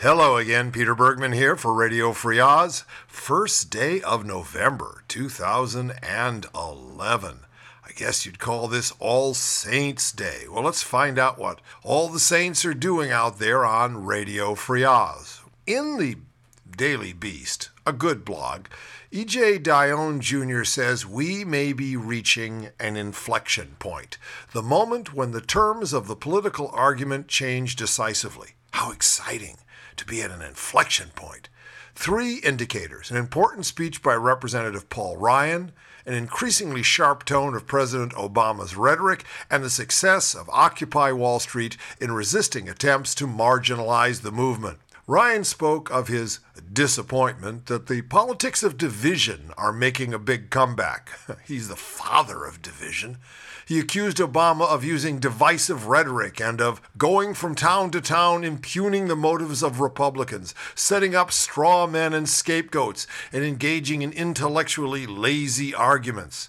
Hello again, Peter Bergman here for Radio Free Oz. First day of November 2011. I guess you'd call this All Saints Day. Well, let's find out what all the saints are doing out there on Radio Free Oz. In the Daily Beast, a good blog, E.J. Dionne Jr. says we may be reaching an inflection point, the moment when the terms of the political argument change decisively. How exciting! To be at an inflection point. Three indicators an important speech by Representative Paul Ryan, an increasingly sharp tone of President Obama's rhetoric, and the success of Occupy Wall Street in resisting attempts to marginalize the movement. Ryan spoke of his disappointment that the politics of division are making a big comeback. He's the father of division. He accused Obama of using divisive rhetoric and of going from town to town impugning the motives of Republicans, setting up straw men and scapegoats, and engaging in intellectually lazy arguments.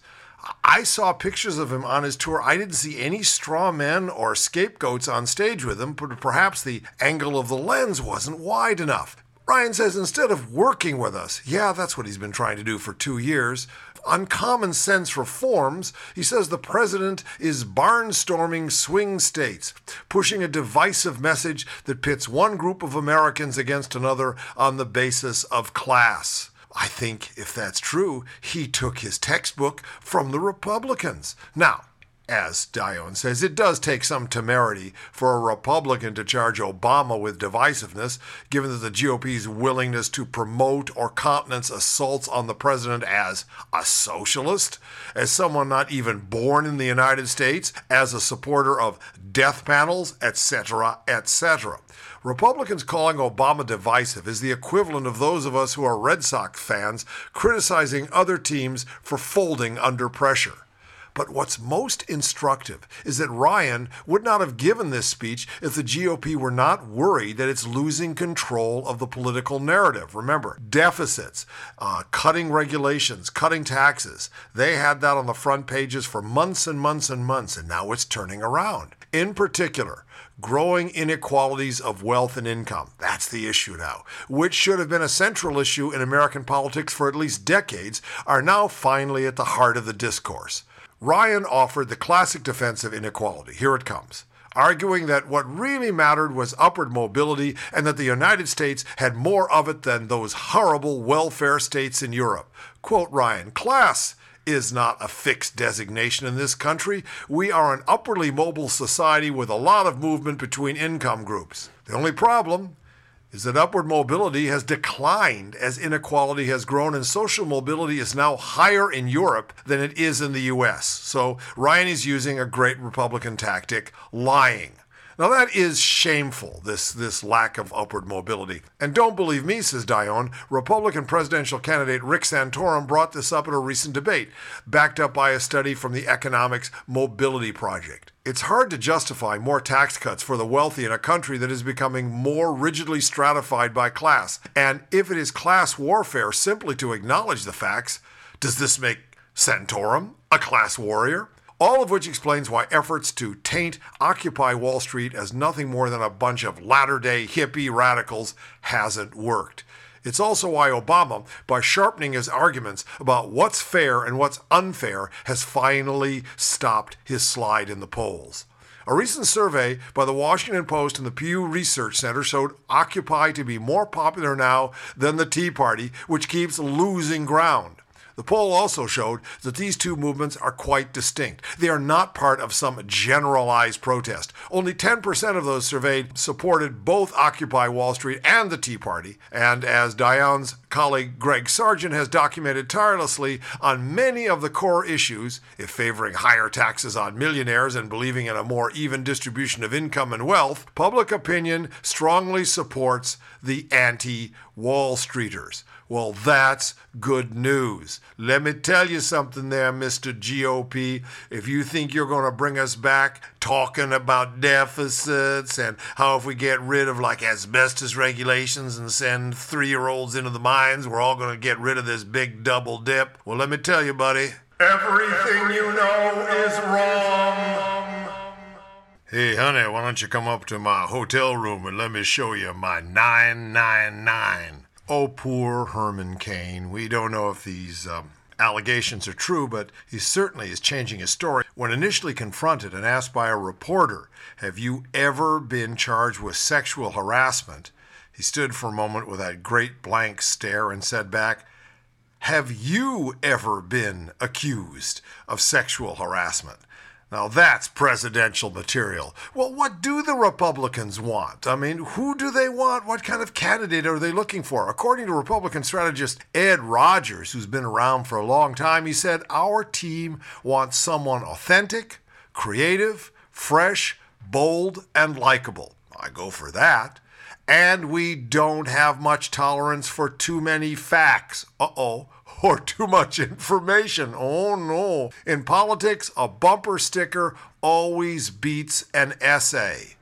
I saw pictures of him on his tour. I didn't see any straw men or scapegoats on stage with him, but perhaps the angle of the lens wasn't wide enough. Ryan says instead of working with us, yeah, that's what he's been trying to do for two years, on common sense reforms, he says the president is barnstorming swing states, pushing a divisive message that pits one group of Americans against another on the basis of class. I think if that's true, he took his textbook from the Republicans. Now, as Dionne says, it does take some temerity for a Republican to charge Obama with divisiveness, given that the GOP's willingness to promote or countenance assaults on the president as a socialist, as someone not even born in the United States, as a supporter of death panels, etc., etc. Republicans calling Obama divisive is the equivalent of those of us who are Red Sox fans criticizing other teams for folding under pressure. But what's most instructive is that Ryan would not have given this speech if the GOP were not worried that it's losing control of the political narrative. Remember, deficits, uh, cutting regulations, cutting taxes. They had that on the front pages for months and months and months, and now it's turning around. In particular, growing inequalities of wealth and income. That's the issue now, which should have been a central issue in American politics for at least decades, are now finally at the heart of the discourse. Ryan offered the classic defense of inequality. Here it comes. Arguing that what really mattered was upward mobility and that the United States had more of it than those horrible welfare states in Europe. Quote Ryan, class is not a fixed designation in this country. We are an upwardly mobile society with a lot of movement between income groups. The only problem is that upward mobility has declined as inequality has grown, and social mobility is now higher in Europe than it is in the US. So Ryan is using a great Republican tactic, lying. Now that is shameful, this, this lack of upward mobility. And don't believe me, says Dionne, Republican presidential candidate Rick Santorum brought this up at a recent debate, backed up by a study from the Economics Mobility Project. It's hard to justify more tax cuts for the wealthy in a country that is becoming more rigidly stratified by class. And if it is class warfare simply to acknowledge the facts, does this make Santorum a class warrior? All of which explains why efforts to taint Occupy Wall Street as nothing more than a bunch of latter day hippie radicals hasn't worked. It's also why Obama, by sharpening his arguments about what's fair and what's unfair, has finally stopped his slide in the polls. A recent survey by the Washington Post and the Pew Research Center showed Occupy to be more popular now than the Tea Party, which keeps losing ground. The poll also showed that these two movements are quite distinct. They are not part of some generalized protest. Only 10% of those surveyed supported both Occupy Wall Street and the Tea Party. And as Dionne's colleague Greg Sargent has documented tirelessly on many of the core issues, if favoring higher taxes on millionaires and believing in a more even distribution of income and wealth, public opinion strongly supports the anti Wall Streeters. Well, that's good news. Let me tell you something there, Mr. GOP. If you think you're going to bring us back talking about deficits and how if we get rid of like asbestos regulations and send three year olds into the mines, we're all going to get rid of this big double dip. Well, let me tell you, buddy, everything you know is wrong. Hey, honey, why don't you come up to my hotel room and let me show you my 999? Oh, poor Herman Cain. We don't know if these um, allegations are true, but he certainly is changing his story. When initially confronted and asked by a reporter, Have you ever been charged with sexual harassment? He stood for a moment with that great blank stare and said back, Have you ever been accused of sexual harassment? Now that's presidential material. Well, what do the Republicans want? I mean, who do they want? What kind of candidate are they looking for? According to Republican strategist Ed Rogers, who's been around for a long time, he said, Our team wants someone authentic, creative, fresh, bold, and likable. I go for that. And we don't have much tolerance for too many facts. Uh oh or too much information. Oh no. In politics, a bumper sticker always beats an essay.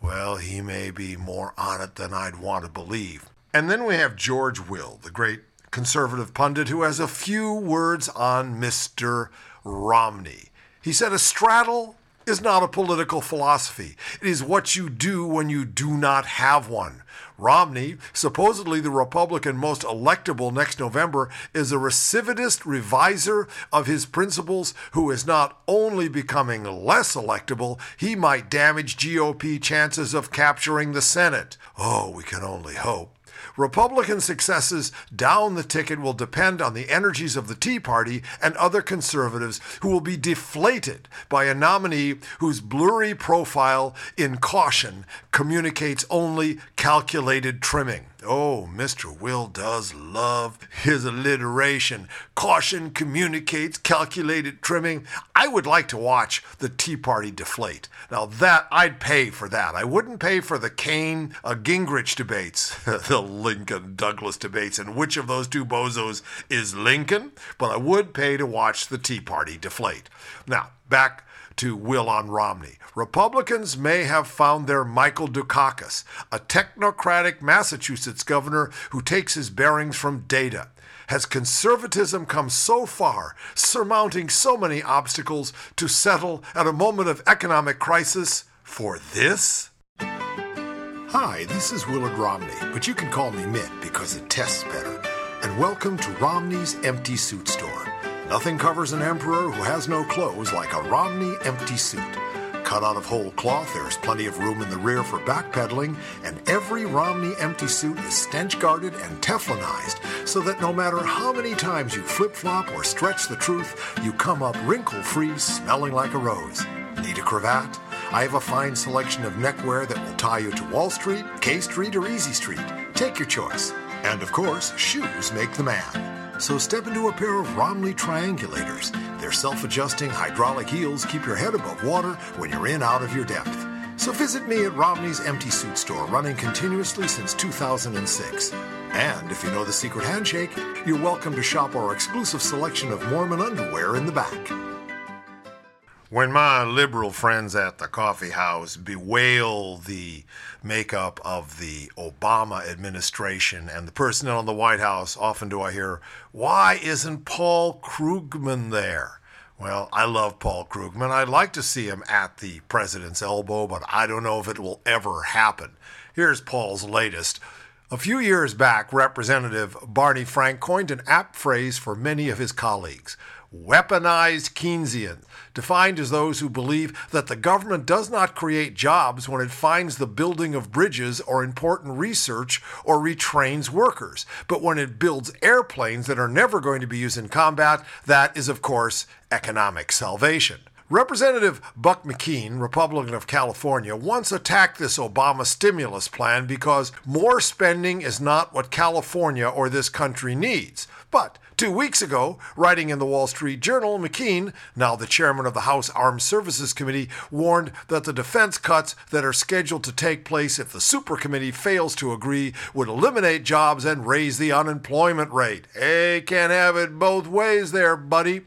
Well, he may be more on it than I'd want to believe. And then we have George Will, the great conservative pundit, who has a few words on Mr. Romney. He said, A straddle is not a political philosophy. It is what you do when you do not have one. Romney, supposedly the Republican most electable next November, is a recidivist reviser of his principles who is not only becoming less electable, he might damage GOP chances of capturing the Senate. Oh, we can only hope. Republican successes down the ticket will depend on the energies of the Tea Party and other conservatives who will be deflated by a nominee whose blurry profile in caution communicates only calculated trimming. Oh, Mr. Will does love his alliteration. Caution communicates calculated trimming. I would like to watch the Tea Party deflate. Now, that I'd pay for that. I wouldn't pay for the Cain uh, Gingrich debates, the Lincoln Douglas debates, and which of those two bozos is Lincoln, but I would pay to watch the Tea Party deflate. Now, back to Will on Romney. Republicans may have found their Michael Dukakis, a technocratic Massachusetts governor who takes his bearings from data. Has conservatism come so far, surmounting so many obstacles, to settle at a moment of economic crisis for this? Hi, this is Willard Romney, but you can call me Mitt because it tests better. And welcome to Romney's Empty Suit Store. Nothing covers an emperor who has no clothes like a Romney empty suit. Cut out of whole cloth, there's plenty of room in the rear for backpedaling, and every Romney empty suit is stench guarded and Teflonized so that no matter how many times you flip flop or stretch the truth, you come up wrinkle free, smelling like a rose. Need a cravat? I have a fine selection of neckwear that will tie you to Wall Street, K Street, or Easy Street. Take your choice. And of course, shoes make the man. So step into a pair of Romney triangulators. Their self adjusting hydraulic heels keep your head above water when you're in out of your depth. So visit me at Romney's Empty Suit Store, running continuously since 2006. And if you know the secret handshake, you're welcome to shop our exclusive selection of Mormon underwear in the back. When my liberal friends at the coffee house bewail the makeup of the Obama administration and the personnel in the White House, often do I hear, why isn't Paul Krugman there? Well, I love Paul Krugman. I'd like to see him at the president's elbow, but I don't know if it will ever happen. Here's Paul's latest. A few years back, Representative Barney Frank coined an apt phrase for many of his colleagues weaponized Keynesians, defined as those who believe that the government does not create jobs when it finds the building of bridges or important research or retrains workers, but when it builds airplanes that are never going to be used in combat, that is, of course, economic salvation. Representative Buck McKeon, Republican of California, once attacked this Obama stimulus plan because more spending is not what California or this country needs. But two weeks ago, writing in the Wall Street Journal, McKeon, now the chairman of the House Armed Services Committee, warned that the defense cuts that are scheduled to take place if the super committee fails to agree would eliminate jobs and raise the unemployment rate. Hey, can't have it both ways there, buddy.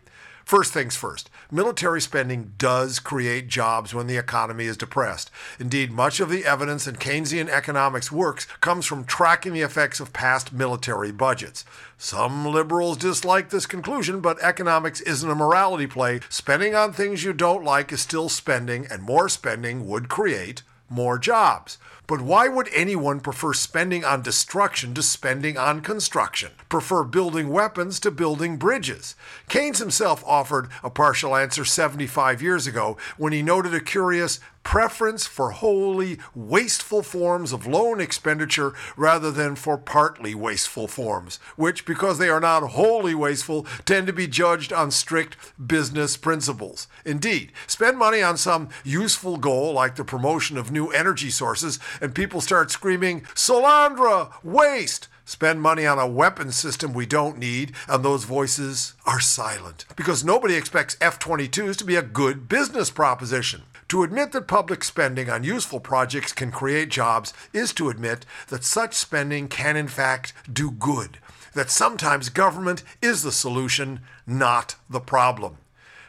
First things first, military spending does create jobs when the economy is depressed. Indeed, much of the evidence in Keynesian economics works comes from tracking the effects of past military budgets. Some liberals dislike this conclusion, but economics isn't a morality play. Spending on things you don't like is still spending, and more spending would create more jobs. But why would anyone prefer spending on destruction to spending on construction? Prefer building weapons to building bridges? Keynes himself offered a partial answer 75 years ago when he noted a curious preference for wholly wasteful forms of loan expenditure rather than for partly wasteful forms, which, because they are not wholly wasteful, tend to be judged on strict business principles. Indeed, spend money on some useful goal like the promotion of new energy sources, and people start screaming, Solyndra, waste! spend money on a weapon system we don't need, and those voices are silent because nobody expects F 22s to be a good business proposition. To admit that public spending on useful projects can create jobs is to admit that such spending can, in fact, do good, that sometimes government is the solution, not the problem.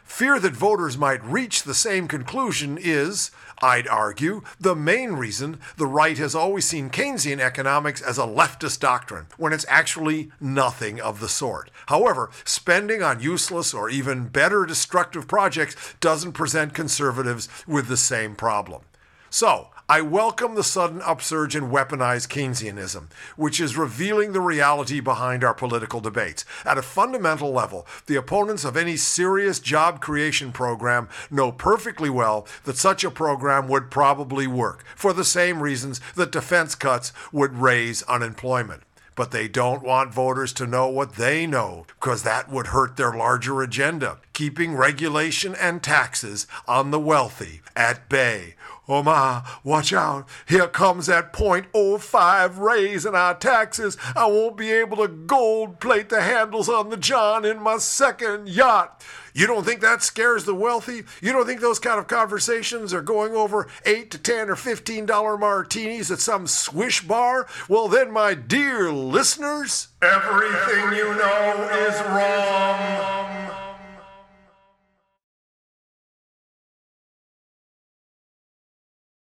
Fear that voters might reach the same conclusion is, I'd argue, the main reason the right has always seen Keynesian economics as a leftist doctrine, when it's actually nothing of the sort. However, spending on useless or even better destructive projects doesn't present conservatives with the same problem. So, I welcome the sudden upsurge in weaponized Keynesianism, which is revealing the reality behind our political debates. At a fundamental level, the opponents of any serious job creation program know perfectly well that such a program would probably work, for the same reasons that defense cuts would raise unemployment but they don't want voters to know what they know because that would hurt their larger agenda, keeping regulation and taxes on the wealthy at bay. Oh my, watch out. Here comes that 0.05 raise in our taxes. I won't be able to gold plate the handles on the John in my second yacht. You don't think that scares the wealthy? You don't think those kind of conversations are going over 8 to 10 or 15 dollar martinis at some swish bar? Well then, my dear listeners, everything you know is